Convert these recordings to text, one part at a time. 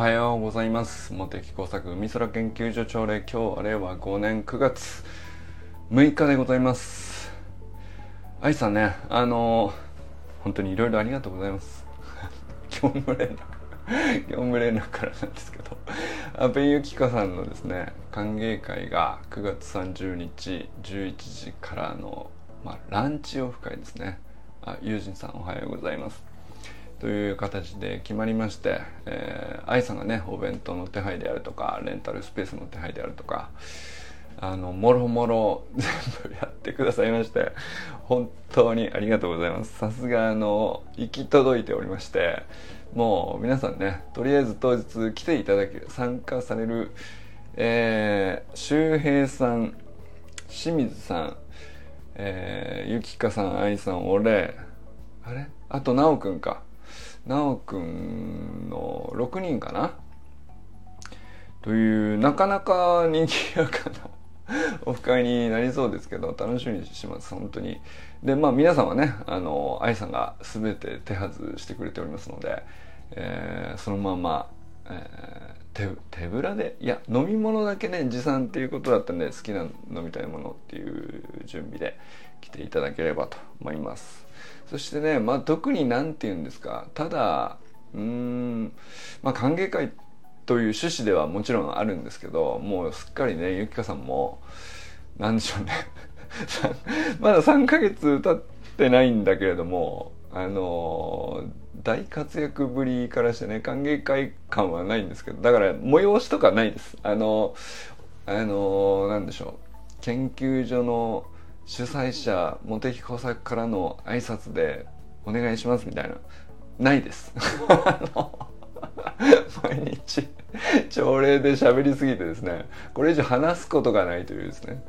はようございます。茂木工作海空研究所朝礼。今日は令和5年9月6日でございます。愛さんねあの本当にいろいろありがとうございます。業務連絡業務連絡からなんですけど。阿部由紀香さんのですね歓迎会が9月30日11時からの、まあ、ランチオフ会ですね。あ友人さんおはようございます。という形で決まりまして、えー、愛さんがねお弁当の手配であるとかレンタルスペースの手配であるとかあのもろもろ 全部やってくださいまして本当にありがとうございます。さすがあの行き届いておりましてもう皆さんねとりあえず当日来ていただける参加される、えー、周平さん清水さん、えー、ゆきかさん愛さん俺あれ？あと奈くんか。奈くんの6人かな？というなかなか賑やかなオフ会になりそうですけど楽しみにします本当に。でまあ皆さんはねあの愛さんが全て手はずしてくれておりますので、えー、そのまま、えー、手手ぶらで？いや飲み物だけね持参っていうことだったんで好きな飲みたいものっていう準備で来ていただければと思います。そしてねまあ特に何て言うんですか。ただうーんまあ歓迎会という趣旨ではもちろんあるんですけどもうすっかりねゆきかさんも何でしょうね。まだ3ヶ月経ってないんだけれどもあの大活躍ぶりからしてね歓迎会感はないんですけどだから催しとかないです。あのあの何でしょう。研究所の主催者茂木工作からの挨拶でお願いしますみたいな。ないです。毎日。朝礼で喋りすぎてですね。これ以上話すことがないというですね。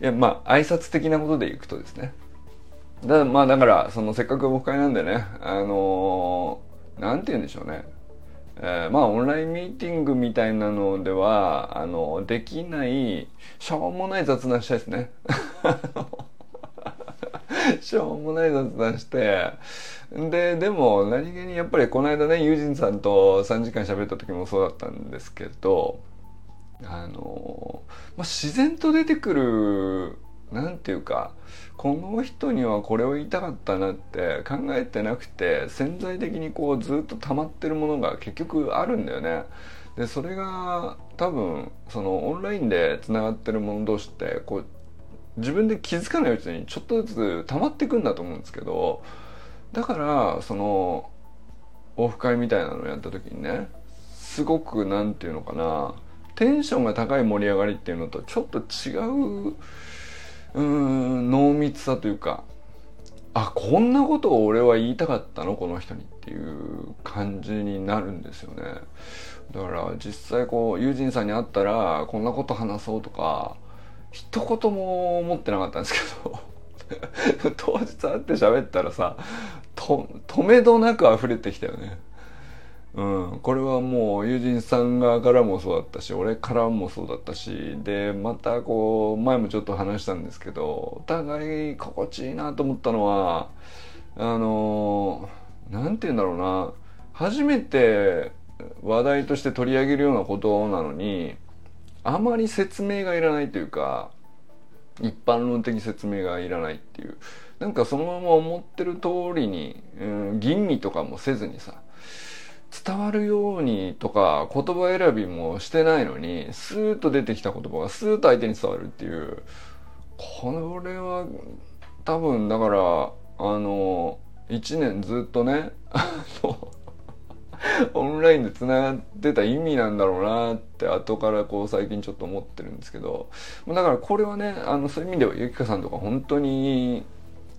いやまあ挨拶的なことでいくとですね。だまあだからそのせっかくオフ会なんでねあの何、ー、て言うんでしょうね。えー、まあオンラインミーティングみたいなのではあのできないしょうもない雑談したいですね。しょうもない雑談してででも何気にやっぱりこの間ね友人さんと3時間喋った時もそうだったんですけどあの、まあ、自然と出てくるなんていうかこの人にはこれを言いたかったなって考えてなくて潜在的にこうずっと溜まってるものが結局あるんだよね。でそれが多分そのオンラインでつながってる者同士ってこう自分で気づかないうちにちょっとずつ溜まっていくんだと思うんですけどだからそのオフ会みたいなのをやった時にねすごく何て言うのかなテンションが高い盛り上がりっていうのとちょっと違ううん濃密さというかあこんなことを俺は言いたかったの？この人にっていう感じになるんですよね。だから実際こう友人さんに会ったらこんなこと話そうとか一言も思ってなかったんですけど 当日会って喋ったらさと止めどなく溢れてきたよね。うん、これはもう友人さん側からもそうだったし俺からもそうだったしでまたこう前もちょっと話したんですけどお互い心地いいなと思ったのはあの何て言うんだろうな。初めて話題として取り上げるようなことなのにあまり説明がいらないというか一般論的説明がいらないっていう。なんかそのまま思ってる通りに、うん、吟味とかもせずにさ伝わるようにとか言葉選びもしてないのにスーッと出てきた言葉がスーッと相手に伝わるっていう。これは多分だからあの1年ずっとねオンラインでつながってた意味なんだろうなって後からこう最近ちょっと思ってるんですけど。だからこれはねあのそういう意味ではゆきかさんとか本当に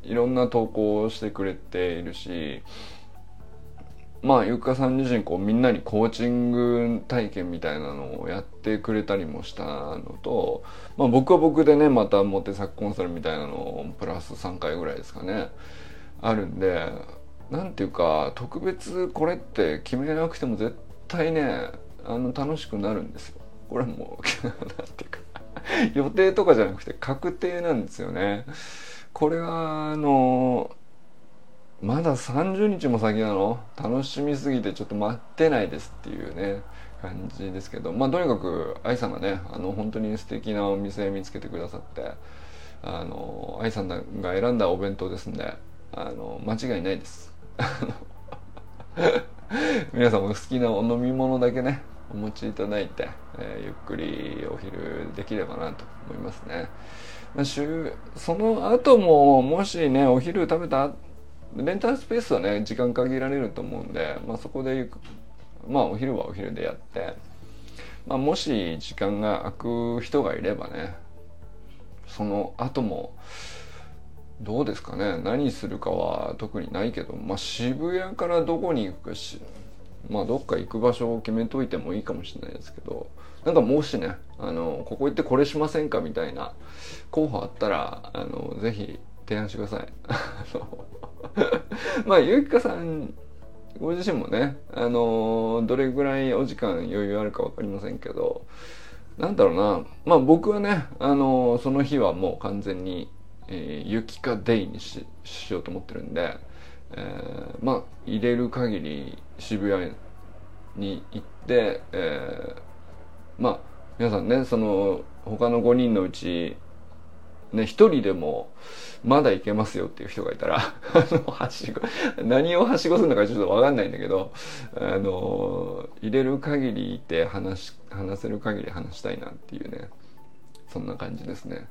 いろんな投稿をしてくれているしまあゆかさん自身こうみんなにコーチング体験みたいなのをやってくれたりもしたのと、まあ、僕は僕でねまたモテサッコンサルみたいなのをプラス3回ぐらいですかねあるんでなんていうか特別これって決めなくても絶対ねあの楽しくなるんですよ。これはもう なんていうか予定とかじゃなくて確定なんですよね。これはあのまだ30日も先なの？楽しみすぎてちょっと待ってないですっていうね感じですけど。まあとにかく愛さんがねあの本当に素敵なお店見つけてくださってあの愛さんが選んだお弁当ですんであの間違いないです。皆さんも好きなお飲み物だけねお持ちいただいて、えー、ゆっくりお昼できればなと思いますね、まあ、週その後ももしねお昼食べたレンタルスペースはね時間限られると思うんで、まあ、そこでまあお昼はお昼でやって、まあ、もし時間が空く人がいればねその後もどうですかね何するかは特にないけど、まあ、渋谷からどこに行くかしまあどっか行く場所を決めといてもいいかもしれないですけどなんかもしねあのここ行ってこれしませんかみたいな候補あったらあのぜひ提案してください。まあゆきかさんご自身もねあのどれぐらいお時間余裕あるか分かりませんけどなんだろうなまあ僕はねあのその日はもう完全にえー、雪かデイにししようと思ってるんで、えー、まあ入れる限り渋谷に行って、えー、まあ皆さんねその他の5人のうちね、一人でも、まだ行けますよっていう人がいたら、あの、はしご、何をはしごするのかちょっとわかんないんだけど、あの、入れる限りいて話、話せる限り話したいなっていうね、そんな感じですね。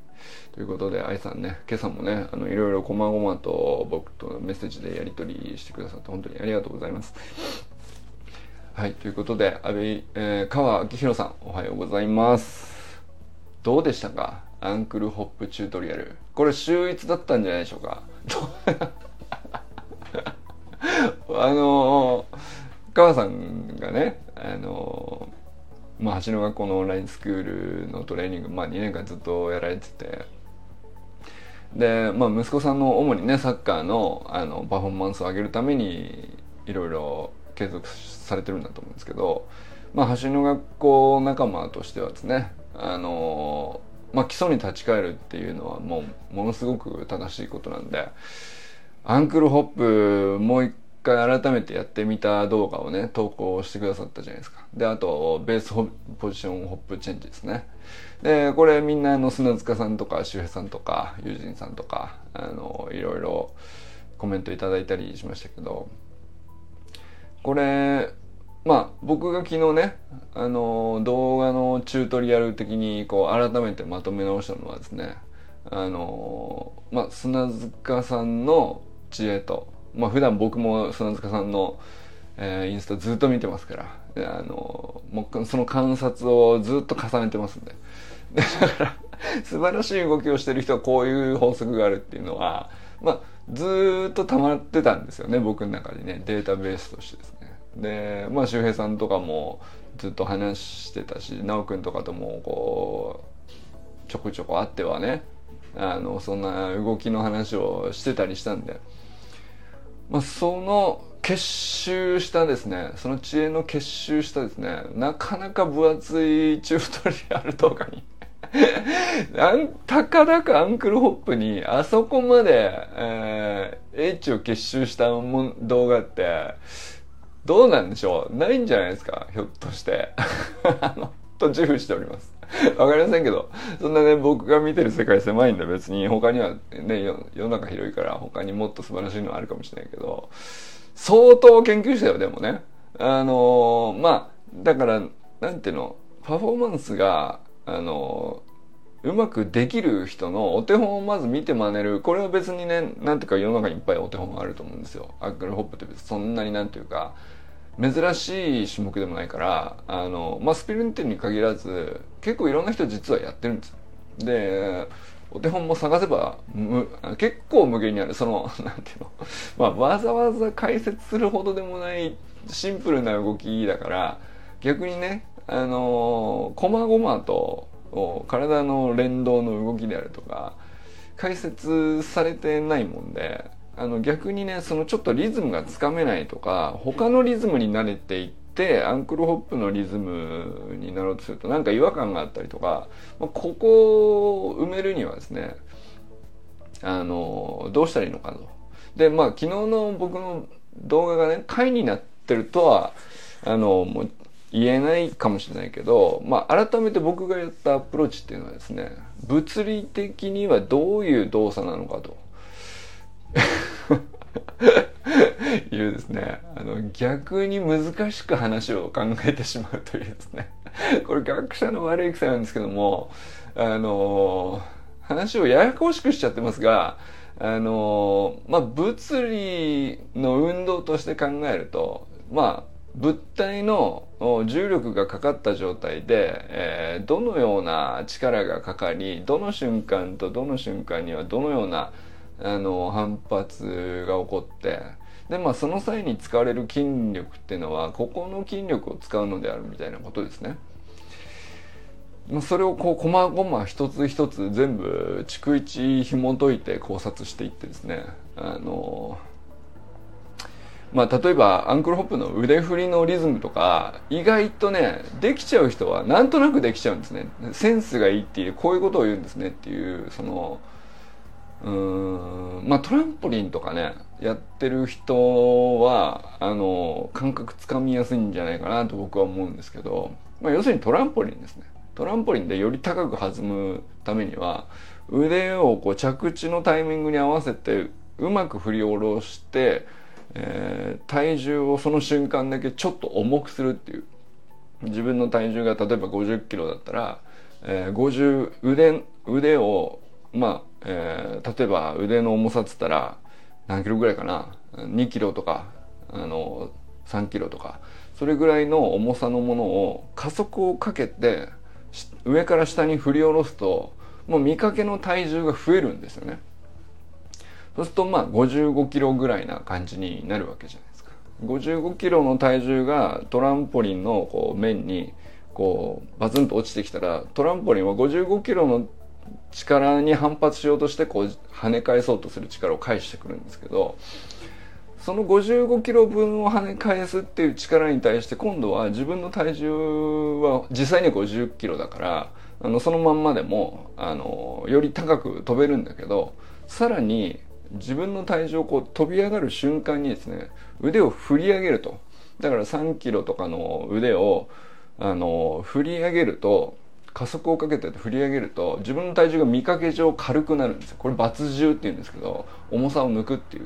ということで、愛さんね、今朝もね、あの、いろいろこまごまと僕とメッセージでやり取りしてくださって本当にありがとうございます。はい、ということで、安倍、えー、川明宏さん、おはようございます。どうでしたか？アンクルホップチュートリアル。これ秀逸だったんじゃないでしょうか あのー、川さんがね、あのーまあ、橋の学校のオンラインスクールのトレーニング、まあ、2年間ずっとやられててで、まあ、息子さんの主にねサッカーのあのパフォーマンスを上げるためにいろいろ継続されてるんだと思うんですけど、まあ、橋の学校仲間としてはですねあの、まあ、基礎に立ち返るっていうのはもうものすごく正しいことなんでアンクルホップもう一回改めてやってみた動画をね、投稿してくださったじゃないですか。で、あと、ベースポジションホップチェンジですね。で、これみんなの砂塚さんとか周平さんとか友人さんとか、あの、いろいろコメントいただいたりしましたけど、これ、まあ僕が昨日ね、あの、動画のチュートリアル的にこう改めてまとめ直したのはですね、あの、まあ砂塚さんの知恵と、まあ普段僕も砂塚さんの、えー、インスタずっと見てますからあのもうその観察をずっと重ねてますんで。だから素晴らしい動きをしてる人はこういう法則があるっていうのはまあずっと溜まってたんですよね僕の中にねデータベースとしてですね。でまあ周平さんとかもずっと話してたし奈くんとかともこうちょこちょこあってはねあのそんな動きの話をしてたりしたんで。まあ、その結集したですねその知恵の結集したですねなかなか分厚いチュートリアル動画に。たかだかアンクルホップにあそこまで、えー、英知を結集したも動画ってどうなんでしょうないんじゃないですかひょっとして あのと自負しておりますわかりませんけど、そんなね、僕が見てる世界狭いんで別に他にはね、世の中広いから他にもっと素晴らしいのはあるかもしれないけど、相当研究したよ、でもね。あのー、まあ、だから、なんていうの、パフォーマンスが、あのー、うまくできる人のお手本をまず見て真似る。これは別にね、なんていうか世の中にいっぱいお手本があると思うんですよ。アックルホップって別にそんなになんていうか、珍しい種目でもないからあの、まあ、スピルンテンに限らず結構いろんな人実はやってるんですよ。でお手本も探せばむ結構無限にあるその なんていうの、まあ、わざわざ解説するほどでもないシンプルな動きだから逆にねあのこまごまと体の連動の動きであるとか解説されてないもんであの逆にねそのちょっとリズムがつかめないとか他のリズムに慣れていってアンクルホップのリズムになろうとするとなんか違和感があったりとか、まあ、ここを埋めるにはですねあのどうしたらいいのかと。でまあ昨日の僕の動画がね回になってるとはあのもう言えないかもしれないけど、まあ、改めて僕がやったアプローチっていうのはですね物理的にはどういう動作なのかと いうですね。あの逆に難しく話を考えてしまうというですね。これ学者の悪い癖なんですけどもあの話をややこしくしちゃってますがあのまあ物理の運動として考えるとまあ物体の重力がかかった状態で、えー、どのような力がかかりどの瞬間とどの瞬間にはどのようなあの反発が起こってでまあその際に使われる筋力っていうのはここの筋力を使うのであるみたいなことですね。それをこう細々一つ一つ全部逐一紐解いて考察していってですねあのまあ、例えばアンクルホップの腕振りのリズムとか意外とねできちゃう人はなんとなくできちゃうんですねセンスがいいっていうこういうことを言うんですねっていうそのうん。まあトランポリンとかねやってる人はあの感覚つかみやすいんじゃないかなと僕は思うんですけど、まあ、要するにトランポリンですね。トランポリンでより高く弾むためには腕をこう着地のタイミングに合わせてうまく振り下ろしてえー、体重をその瞬間だけちょっと重くするっていう。自分の体重が例えば50キロだったら、えー、50腕腕をまあ、えー、例えば腕の重さっつったら何キロぐらいかな？2キロとかあの3キロとかそれぐらいの重さのものを加速をかけて上から下に振り下ろすともう見かけの体重が増えるんですよね。そうするとまあ55キロぐらいな感じになるわけじゃないですか。55キロの体重がトランポリンのこう面にこうバツンと落ちてきたらトランポリンは55キロの力に反発しようとしてこう跳ね返そうとする力を返してくるんですけどその55キロ分を跳ね返すっていう力に対して今度は自分の体重は実際には50キロだからあのそのまんまでもあのより高く飛べるんだけどさらに自分の体重をこう飛び上がる瞬間にですね腕を振り上げると。だから3キロとかの腕をあの振り上げると加速をかけて振り上げると自分の体重が見かけ上軽くなるんですよ。これ抜重っていうんですけど重さを抜くってい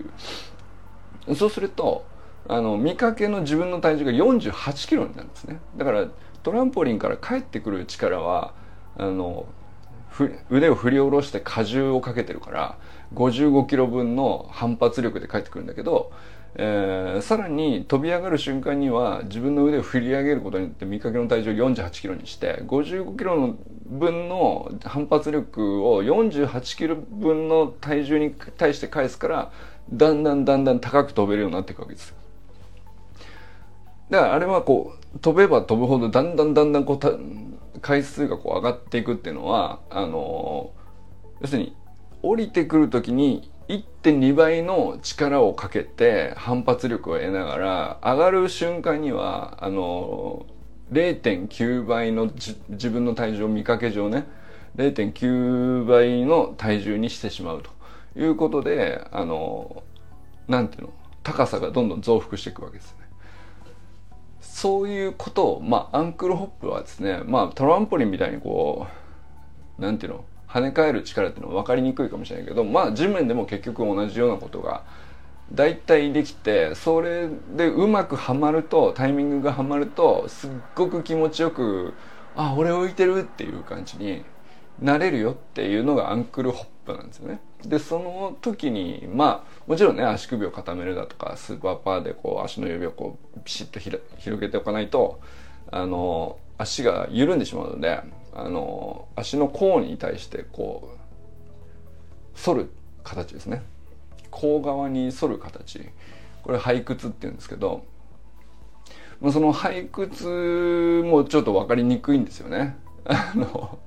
う。そうするとあの見かけの自分の体重が48キロになるんですね。だからトランポリンから帰ってくる力はあの腕を振り下ろして荷重をかけてるから55キロ分の反発力で帰ってくるんだけど、えー、さらに飛び上がる瞬間には自分の腕を振り上げることによって見かけの体重を48キロにして55キロの分の反発力を48キロ分の体重に対して返すからだんだんだんだん高く飛べるようになっていくわけですよ。だからあれはこう飛べば飛ぶほどだんだんだんだんこう回数がこう上がっていくっていうのはあの要するに降りてくる時に1.2倍の力をかけて反発力を得ながら上がる瞬間にはあの0.9倍の自分の体重を見かけ上ね0.9倍の体重にしてしまうということであのなんていうの高さがどんどん増幅していくわけですね。そういうことを、まあ、アンクルホップはですね、まあ、トランポリンみたいにこう、なんていうの、跳ね返る力っていうのは分かりにくいかもしれないけど、まあ、地面でも結局同じようなことが大体できて、それでうまくはまると、タイミングがはまると、すっごく気持ちよく、あ、俺浮いてるっていう感じになれるよっていうのがアンクルホップなんですよね。で、その時に、まあ、もちろんね、足首を固めるだとか、スーパーパーでこう、足の指をこう、ピシッと広げておかないと、あの、足が緩んでしまうので、あの、足の甲に対してこう、反る形ですね。甲側に反る形。これ背屈って言うんですけど、その背屈もちょっと分かりにくいんですよね。あの、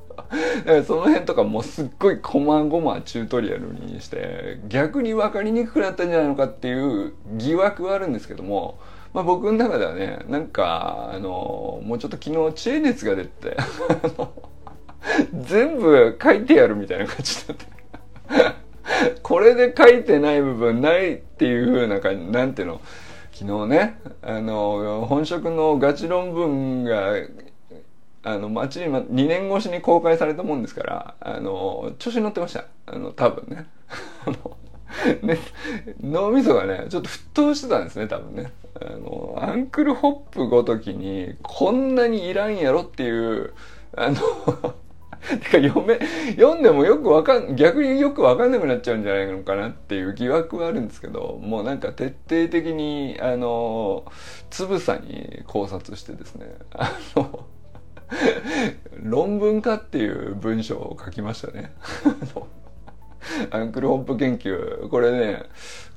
その辺とかもうすっごい細々チュートリアルにして逆に分かりにくくなったんじゃないのかっていう疑惑はあるんですけども、まあ、僕の中ではねなんかあのもうちょっと昨日知恵熱が出て全部書いてやるみたいな感じになって これで書いてない部分ないっていう風な感じ、なんていうの、昨日ね、あの、本職のガチ論文が、あの、待ちに、2年越しに公開されたもんですから、あの、調子に乗ってました。あの、多分ね。ね、脳みそがね、ちょっと沸騰してたんですね、多分ね。あの、アンクルホップごときに、こんなにいらんやろっていう、あの てか読め、読んでもよくわかん、逆によくわかんなくなっちゃうんじゃないのかなっていう疑惑はあるんですけど、もうなんか徹底的に、あの、つぶさに考察してですね、あの、論文化っていう文章を書きましたね。アンクルホップ研究、これね、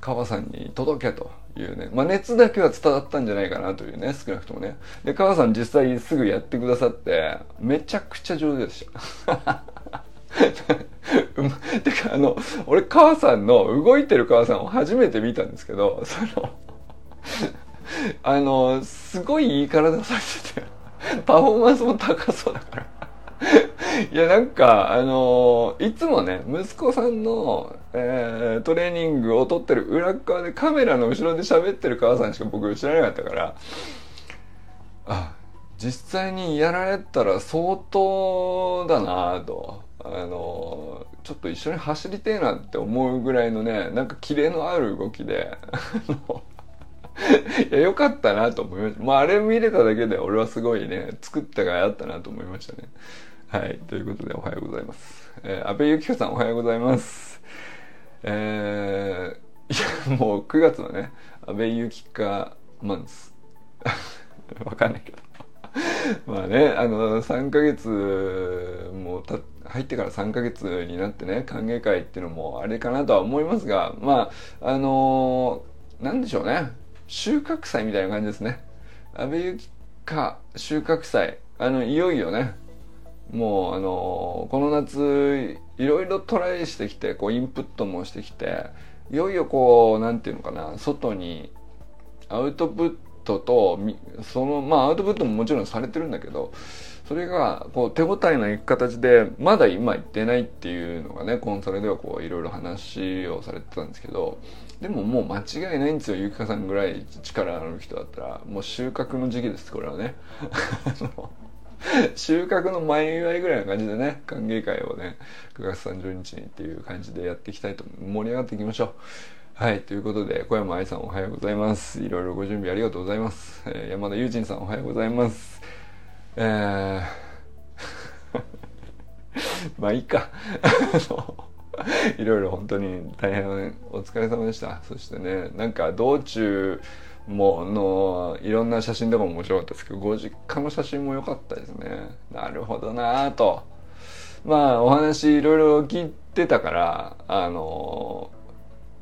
川さんに届けというね、まあ、熱だけは伝わったんじゃないかなというね、少なくともね。で、川さん実際すぐやってくださって、めちゃくちゃ上手でした。てかあの、俺川さんの、動いてる川さんを初めて見たんですけど、その、あの、すごいいい体されてて、パフォーマンスも高そうだから。いや、なんか、あのー、いつもね、息子さんの、えー、トレーニングを撮ってる裏側でカメラの後ろで喋ってる母さんしか僕知らなかったから、あ、実際にやられたら相当だなと。あのー、ちょっと一緒に走りてえなって思うぐらいのね、なんかキレのある動きで、いや、よかったなと思いました。まあ、あれ見れただけで俺はすごいね、作った甲斐あったなと思いましたね。はい。ということで、おはようございます。えー、安倍ゆき子さん、おはようございます。えー、いや、もう9月のね、安倍ゆきかマンス。わかんないけど。まあね、あの、3ヶ月もた、入ってから3ヶ月になってね、歓迎会っていうのもあれかなとは思いますが、まあ、あのー、なんでしょうね。収穫祭みたいな感じですね。安倍ゆきか収穫祭。あの、いよいよね、もうあのこの夏いろいろトライしてきてこうインプットもしてきていよいよこうなんていうのかな外にアウトプットとそのまあアウトプットももちろんされてるんだけどそれがこう手応えのいく形でまだ今言ってないっていうのがねコンサルではこういろいろ話をされてたんですけどでももう間違いないんですよゆきかさんぐらい力ある人だったらもう収穫の時期ですこれはね。収穫の前祝いぐらいな感じでね、歓迎会をね、9月30日にっていう感じでやっていきたいと盛り上がっていきましょう。はい。ということで、小山愛さんおはようございます。いろいろご準備ありがとうございます。えー、山田友人さんおはようございます。えー、まあいいか。いろいろ本当に大変お疲れ様でした。そしてね、なんか道中、もうのいろんな写真とかも面白かったですけどご実家の写真も良かったですね。なるほどなぁと。まあお話いろいろ聞いてたからあの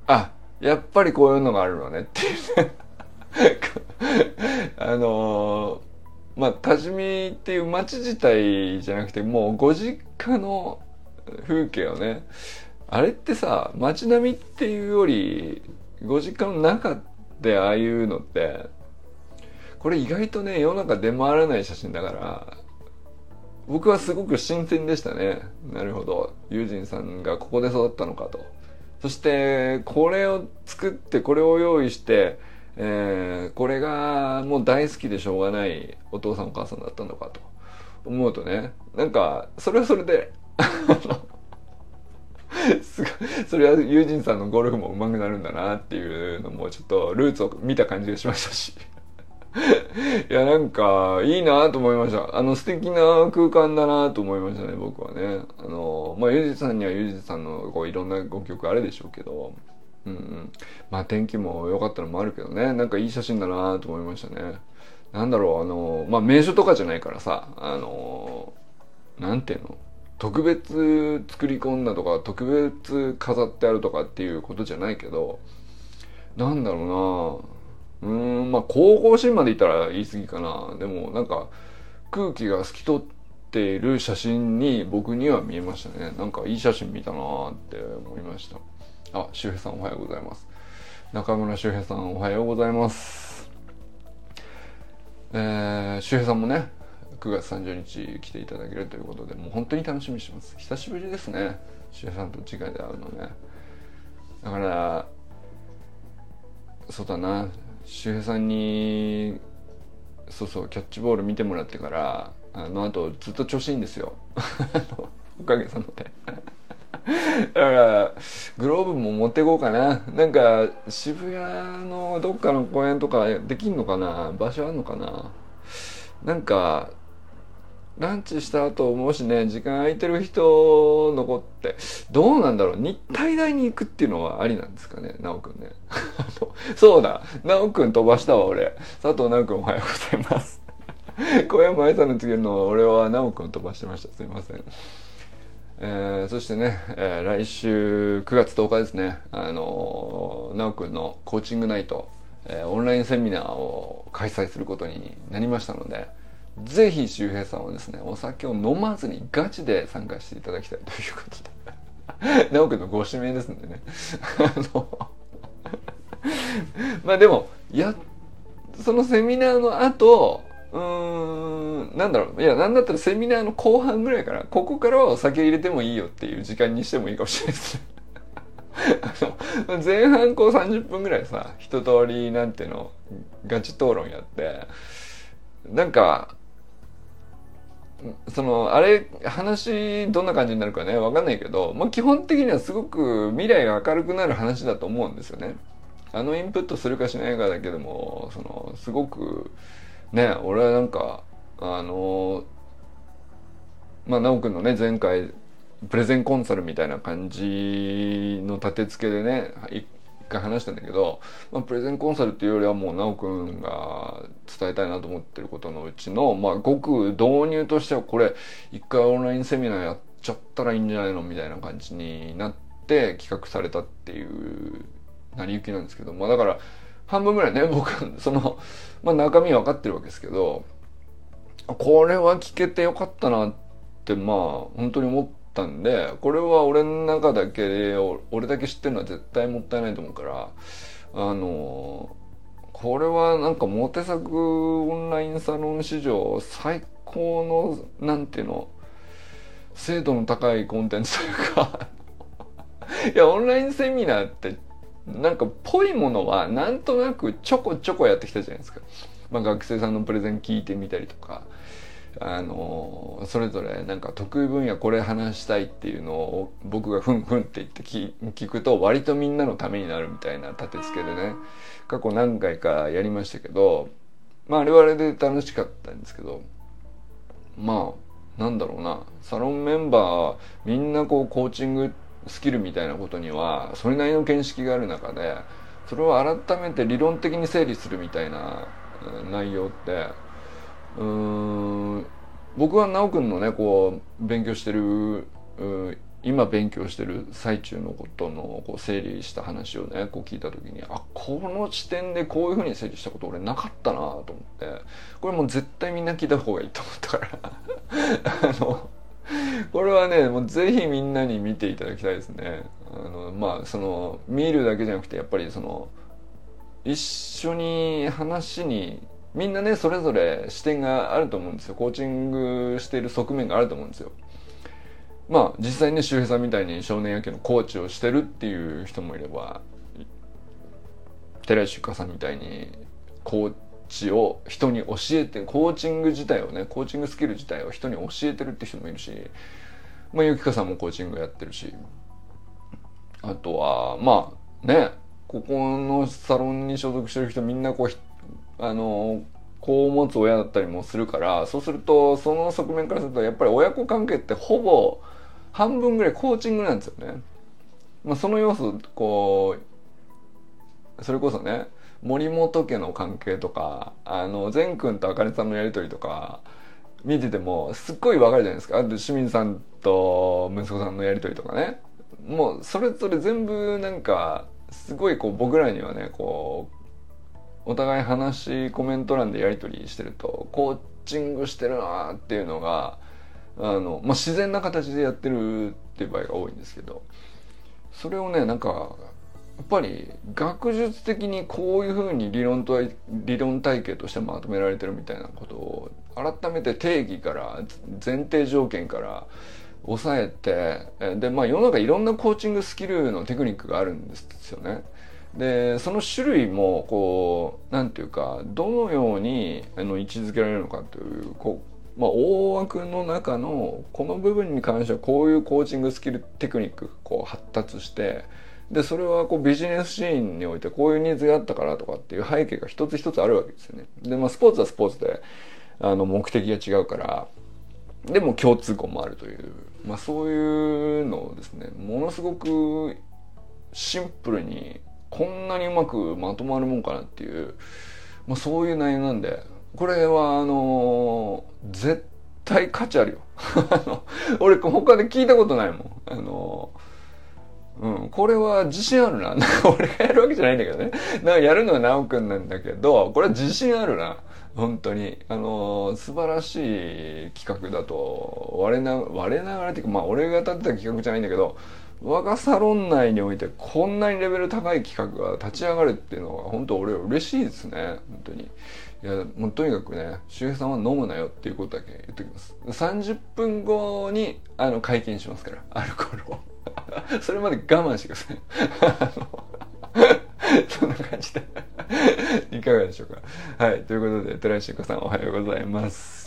あやっぱりこういうのがあるのねって。いうねあのまあ多治見っていう町自体じゃなくてもうご実家の風景をねあれってさ街並みっていうよりご実家の中ってでああいうのってこれ意外とね世の中出回らない写真だから僕はすごく新鮮でしたね。なるほど。友人さんがここで育ったのかと。そしてこれを作ってこれを用意して、えー、これがもう大好きでしょうがないお父さんお母さんだったのかと思うとねなんかそれはそれですごい、それは友人さんのゴルフも上手くなるんだなっていうのもちょっとルーツを見た感じがしましたし。いや、なんか、いいなと思いました。あの、素敵な空間だなと思いましたね、僕はね。あの、まあ、ゆうじさんにはゆうじさんの、こう、いろんなご曲あるでしょうけど、うんうん。まあ、天気も良かったのもあるけどね、なんかいい写真だなと思いましたね。なんだろう、あの、まあ、名所とかじゃないからさ、あの、なんていうの？特別作り込んだとか特別飾ってあるとかっていうことじゃないけどなんだろうな。うーんまあ神々しいまで言ったら言い過ぎかな。でもなんか空気が透き通っている写真に僕には見えましたね。なんかいい写真見たなって思いました。あ周平さんおはようございます。中村周平さんおはようございます。えー、周平さんもね9月30日来ていただけるということでもう本当に楽しみにしてます。久しぶりですね。周平さんと次回で会うのね。だからそうだな。周平さんにそうそうキャッチボール見てもらってからあのあとずっと調子いいんですよ。おかげさまで。だからグローブも持っていこうかな。なんか渋谷のどっかの公園とかできんのかな？場所あんのかな？なんかランチした後もしね時間空いてる人残って。どうなんだろう日体大に行くっていうのはありなんですかね直くんね。そうだ直くん飛ばしたわ俺。佐藤直くんおはようございます。小山愛さんの次の俺は直くん飛ばしてました。すいません。えー、そしてね、えー、来週9月10日ですね。あの直くんのコーチングナイト、えー、オンラインセミナーを開催することになりましたのでぜひ周平さんはですねお酒を飲まずにガチで参加していただきたいということで。直くんのご指名ですんでね。あの まあでもやそのセミナーの後うーんなんだろう。いやなんだったらセミナーの後半ぐらいからここからはお酒入れてもいいよっていう時間にしてもいいかもしれないですね。あの前半こう30分ぐらいさ一通りなんていうのガチ討論やってなんかそのあれ話どんな感じになるかねわかんないけど、まあ、基本的にはすごく未来が明るくなる話だと思うんですよね。あのインプットするかしないかだけでもそのすごくね俺はなんかあのまあ修くんのね前回プレゼンコンサルみたいな感じの立て付けでね回話したんだけど、まあ、プレゼンコンサルっていうよりはもう奈くんが伝えたいなと思ってることのうちの、まあ、ごく導入としてはこれ一回オンラインセミナーやっちゃったらいいんじゃないのみたいな感じになって企画されたっていう成り行きなんですけど、まあ、だから半分ぐらいね 僕その、まあ、中身分かってるわけですけどこれは聞けてよかったなってまあ本当に思っ。たんでこれは俺の中だけで俺だけ知ってるのは絶対もったいないと思うからあのこれはなんかモテ作オンラインサロン史上最高のなんていうの精度の高いコンテンツというか いやオンラインセミナーってなんかぽいものはなんとなくちょこちょこやってきたじゃないですか。まあ、学生さんのプレゼン聞いてみたりとかあのそれぞれなんか得意分野これ話したいっていうのを僕がふんふんって言って聞くと割とみんなのためになるみたいな立て付けでね。過去何回かやりましたけどまああれはあれで楽しかったんですけどまあなんだろうな。サロンメンバーみんなこうコーチングスキルみたいなことにはそれなりの見識がある中でそれを改めて理論的に整理するみたいな内容ってうん僕は修くんのねこう勉強してる今勉強してる最中のことのこう整理した話をねこう聞いた時にあこの視点でこういうふうに整理したこと俺なかったなと思ってこれもう絶対みんな聞いた方がいいと思ったから あのこれはねもうぜひみんなに見ていただきたいですね。あのまあその見るだけじゃなくてやっぱりその一緒に話にみんなねそれぞれ視点があると思うんですよ。コーチングしている側面があると思うんですよ。まあ実際ね周平さんみたいに少年野球のコーチをしてるっていう人もいれば寺石ゆかさんみたいにコーチを人に教えてコーチング自体をねコーチングスキル自体を人に教えてるって人もいるしまあゆきかさんもコーチングやってるし。あとはまあねここのサロンに所属してる人みんなこうあの子を持つ親だったりもするからそうするとその側面からするとやっぱり親子関係ってほぼ半分ぐらいコーチングなんですよね。まあ、その要素こうそれこそね森本家の関係とかあの善くんとあかねさんのやり取りとか見ててもすっごいわかるじゃないですかあと清水さんと息子さんのやり取りとかねもうそれぞれ全部なんかすごいこう僕らにはねこうお互い話コメント欄でやり取りしてるとコーチングしてるなっていうのがあの、まあ、自然な形でやってるっていう場合が多いんですけどそれをねなんかやっぱり学術的にこういうふうに理論と理論体系としてまとめられてるみたいなことを改めて定義から前提条件から抑えてでまあ世の中いろんなコーチングスキルのテクニックがあるんですよね。でその種類もこう何て言うかどのようにあの位置づけられるのかというこう、まあ、大枠の中のこの部分に関してはこういうコーチングスキルテクニックこう発達してでそれはこうビジネスシーンにおいてこういうニーズがあったからとかっていう背景が一つ一つあるわけですよね。でまあスポーツはスポーツであの目的が違うからでも共通項もあるという、まあ、そういうのをですねものすごくシンプルにこんなにうまくまとまるもんかなっていう、まあ、そういう内容なんでこれはあのー、絶対価値あるよ 俺他で聞いたことないもんあのーうん、これは自信あるな。なんか俺がやるわけじゃないんだけどね。なんかやるのは直くんなんだけど、これは自信あるな。本当に。あのー、素晴らしい企画だと、我な、我ながらっていうか、まあ俺が立てた企画じゃないんだけど、我がサロン内においてこんなにレベル高い企画が立ち上がるっていうのは本当俺嬉しいですね。本当に。いや、もうとにかくね、周平さんは飲むなよっていうことだけ言っときます。30分後に、あの、解禁しますから、アルコールを。それまで我慢してください。そんな感じでいかがでしょうか。はい。ということで、寺石ゆかさんおはようございます。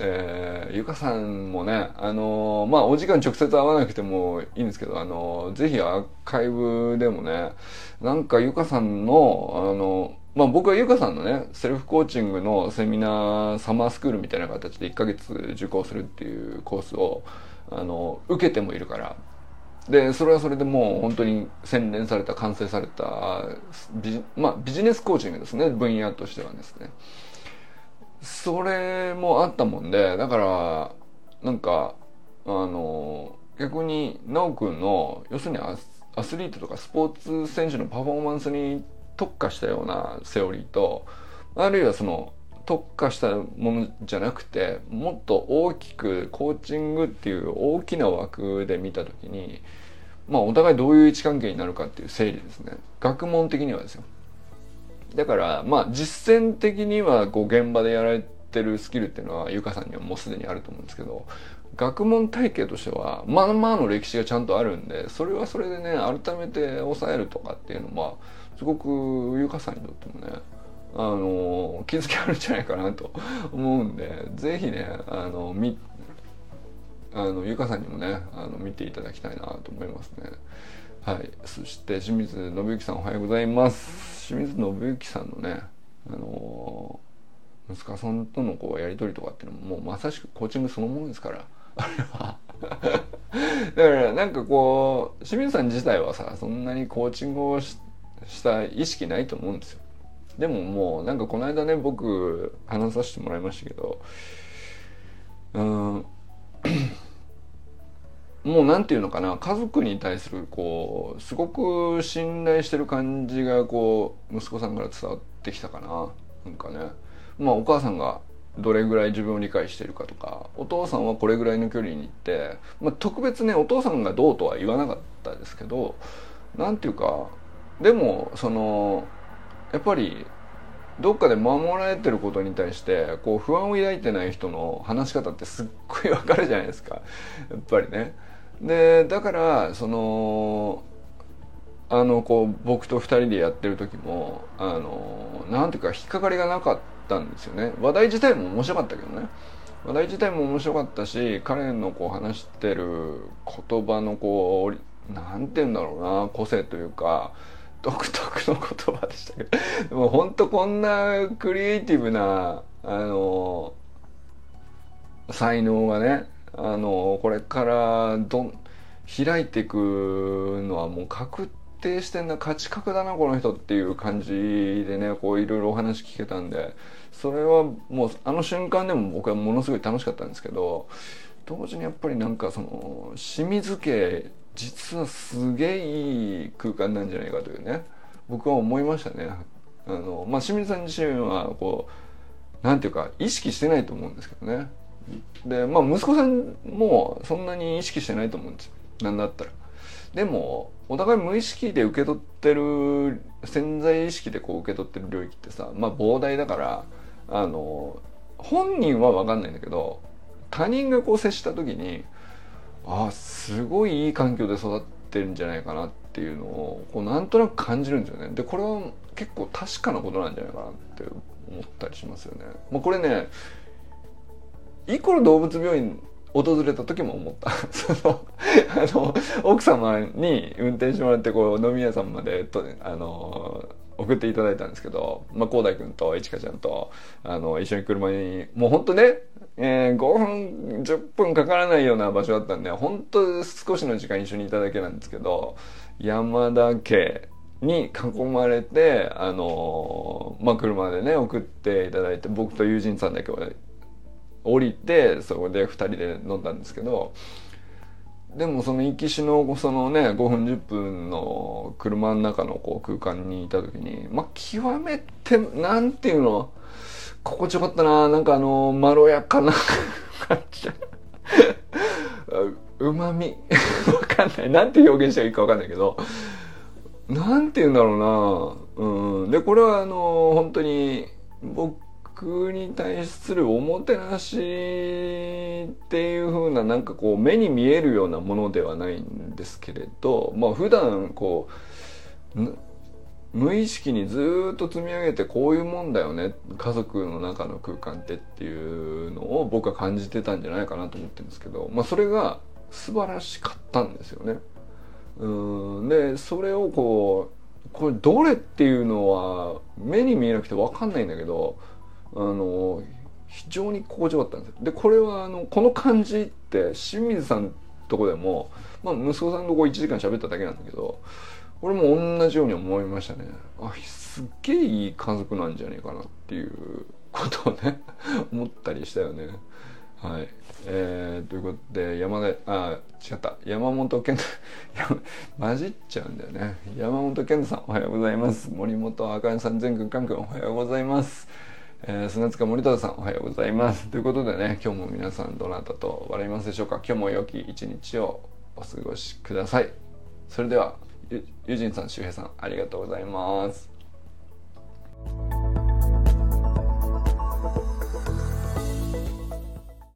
えー、ゆかさんもね、あのー、まあ、お時間直接会わなくてもいいんですけど、あのー、ぜひアーカイブでもね、なんかゆかさんの、あのまあ僕はゆかさんのね、セルフコーチングのセミナー、サマースクールみたいな形で1ヶ月受講するっていうコースを、あの、受けてもいるから、でそれはそれでもう本当に洗練された完成されたビ,、まあ、ビジネスコーチングですね。分野としてはですね。それもあったもんでだからなんかあの逆に奈くんの要するにアスリートとかスポーツ選手のパフォーマンスに特化したようなセオリーとあるいはその特化したものじゃなくてもっと大きくコーチングっていう大きな枠で見た時にまあお互いどういう位置関係になるかっていう整理ですね。学問的にはですよ。だからまあ実践的にはこう現場でやられてるスキルっていうのはゆかさんにはもうすでにあると思うんですけど学問体系としてはまあまあの歴史がちゃんとあるんでそれはそれでね改めて抑えるとかっていうのはすごくゆかさんにとってもねあの気づきあるんじゃないかなと 思うんで是非ねあのみあのゆかさんにもねあの見ていただきたいなと思いますね。はい、そして清水信之さんおはようございます。清水信之さんのねあの息子さんとのこうやり取りとかっていうのももうまさしくコーチングそのものですから。あれはだからなんかこう清水さん自体はさそんなにコーチングをした意識ないと思うんですよ。でももうなんかこの間ね僕話させてもらいましたけどうんもうなんていうのかな家族に対するこうすごく信頼してる感じがこう息子さんから伝わってきたかななんかねまあお母さんがどれぐらい自分を理解してるかとかお父さんはこれぐらいの距離に行って、まあ、特別ねお父さんがどうとは言わなかったですけどなんていうかでもそのやっぱりどっかで守られてることに対してこう不安を抱いてない人の話し方ってすっごいわかるじゃないですかやっぱりね。でだからそのあのこう僕と2人でやってる時もあのなんていうか引っかかりがなかったんですよね。話題自体も面白かったけどね。話題自体も面白かったし彼のこう話してる言葉のこうなんて言うんだろうな個性というか独特の言葉でしたけど。でも本当こんなクリエイティブなあの才能がねあのこれからどん開いていくのはもう確定してんな価値格だなこの人っていう感じでねこういろいろお話聞けたんでそれはもうあの瞬間でも僕はものすごい楽しかったんですけど同時にやっぱりなんかその清水家実はすげえいい空間なんじゃないかというね僕は思いましたね。あのまあ、清水さん自身はこうなんていうか意識してないと思うんですけどねでまあ息子さんもそんなに意識してないと思うんですよ。なんだったら。でもお互い無意識で受け取ってる潜在意識でこう受け取ってる領域ってさまあ膨大だからあの本人は分かんないんだけど他人がこう接した時にああすごいいい環境で育ってるんじゃないかなっていうのをこうなんとなく感じるんですよね。でこれは結構確かなことなんじゃないかなって思ったりしますよね、まあ、これねイコロ動物病院訪れた時も思った。そのあの奥様に運転してもらってこう飲み屋さんまでとあの送っていただいたんですけど、まあ、広大君といちかちゃんとあの一緒に車にもうほんとね、えー、5分10分かからないような場所だったんで本当少しの時間一緒にいただけなんですけど山田家に囲まれてあのまあ車でね送っていただいて僕と友人さんだけは降りてそこで2人で飲んだんですけどでもその行きしのそのね5分10分の車の中のこう空間にいた時にまあ極めてなんていうの心地よかったななんかあのまろやかな 感じ。うまみ。わかんない。なんて表現したらいいかわかんないけどなんて言うんだろうな。うん。でこれはあの本当に僕に対するおもてなしっていう風ななんかこう目に見えるようなものではないんですけれどまあ普段こう無意識にずっと積み上げてこういうもんだよね家族の中の空間ってっていうのを僕は感じてたんじゃないかなと思ってるんですけど、まあ、それが素晴らしかったんですよね。うんでそれをこうこれどれっていうのは目に見えなくて分かんないんだけどあの非常に心地よかったんですでこれはあのこの感じって清水さんとこでも、まあ、息子さんとこ1時間喋っただけなんだけど俺も同じように思いましたね。あすっげえいい家族なんじゃねえかなっていうことをね 思ったりしたよね。はい。えー、ということで山田あ違った。山本健太。混じっちゃうんだよね。山本健太さんおはようございます。森本あかねさん全国関係おはようございます。えー、砂塚森田さんおはようございます。ということでね、今日も皆さんどなたと笑いますでしょうか？今日も良き一日をお過ごしください。それでは、ゆじんさん、周平さん、ありがとうございます。